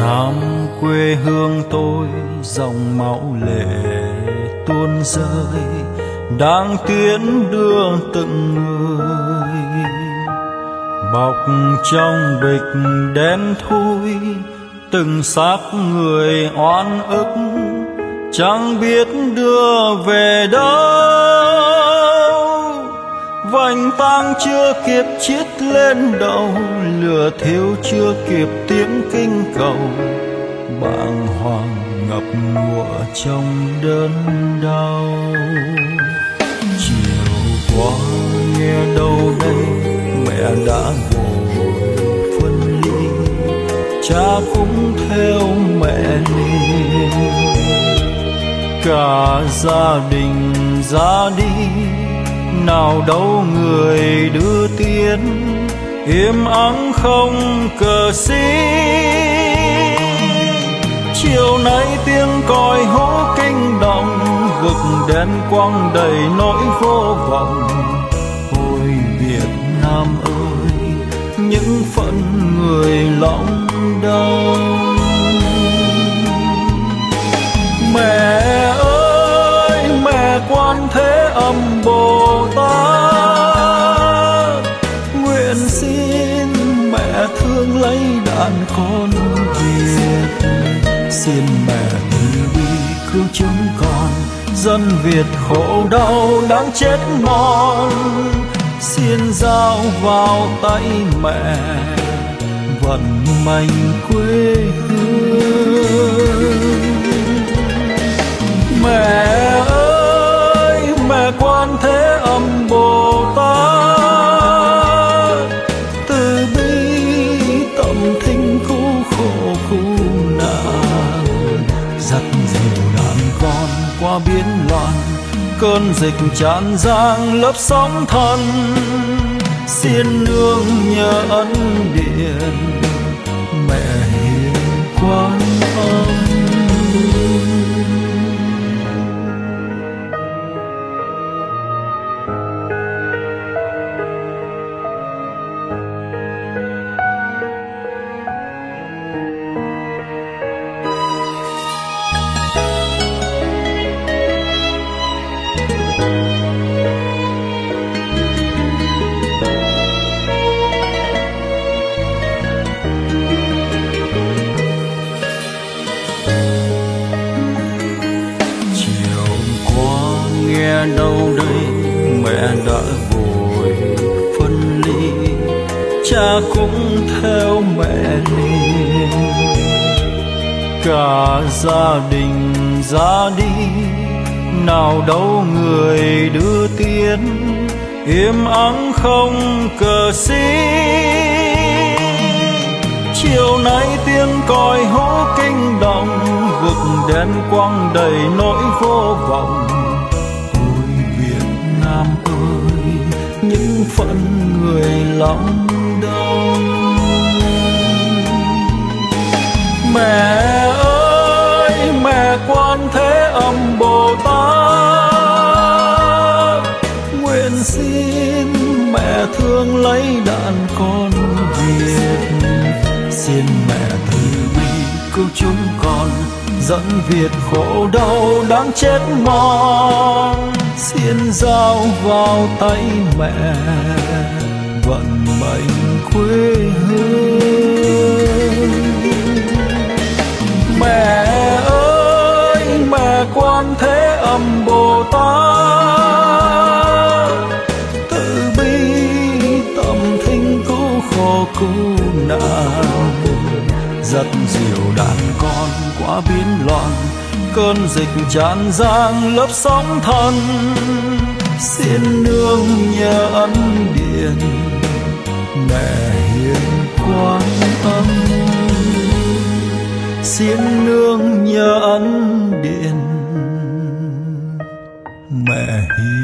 Nam quê hương tôi, dòng máu lệ tuôn rơi, đang tiến đưa từng người. Bọc trong bịch đen thui, từng xác người oan ức, chẳng biết đưa về đâu tang chưa kịp chiết lên đầu, lửa thiêu chưa kịp tiếng kinh cầu. Bàng hoàng ngập ngụa trong đớn đau. Chiều qua nghe đâu đây, mẹ đã ngồi phân ly. Cha cũng theo mẹ đi. Cả gia đình ra đi nào đâu người đưa tiến im ắng không cờ xí. Chiều nay tiếng còi hố kinh động, vực đen quang đầy nỗi vô vọng. Ôi việt nam ơi, những phận người lòng đau. Chúng còn dân việt khổ đau, đáng chết mòn. Xin giao vào tay mẹ, vận mệnh quê hương. Qua biến loạn, cơn dịch tràn giang lớp sóng thần. Xin nương nhờ ân điện mẹ cha cũng theo mẹ đi cả gia đình ra đi, nào đâu người đưa tiến im ắng không cờ xí. Chiều nay tiếng còi hó kinh động, vực đen quang đầy nỗi vô vọng. Ôi việt nam ơi những phận người lòng đau mẹ ơi, mẹ quan thế âm bồ tát. Nguyện xin mẹ thương lấy đàn con việt. Xin mẹ từ bi cứu chúng con dẫn việt khổ đau đáng chết mòn xiên dao vào tay mẹ, vận mệnh quê hương. Mẹ ơi, mẹ quan thế âm bồ tát từ bi tâm thinh cứu khổ cứu nạn dắt dìu đàn con qua biến loạn cơn dịch tràn giang lớp sóng thần. Xin nương nhờ ân điển, mẹ hiền quan âm xin nương nhờ ân điển, mẹ hiền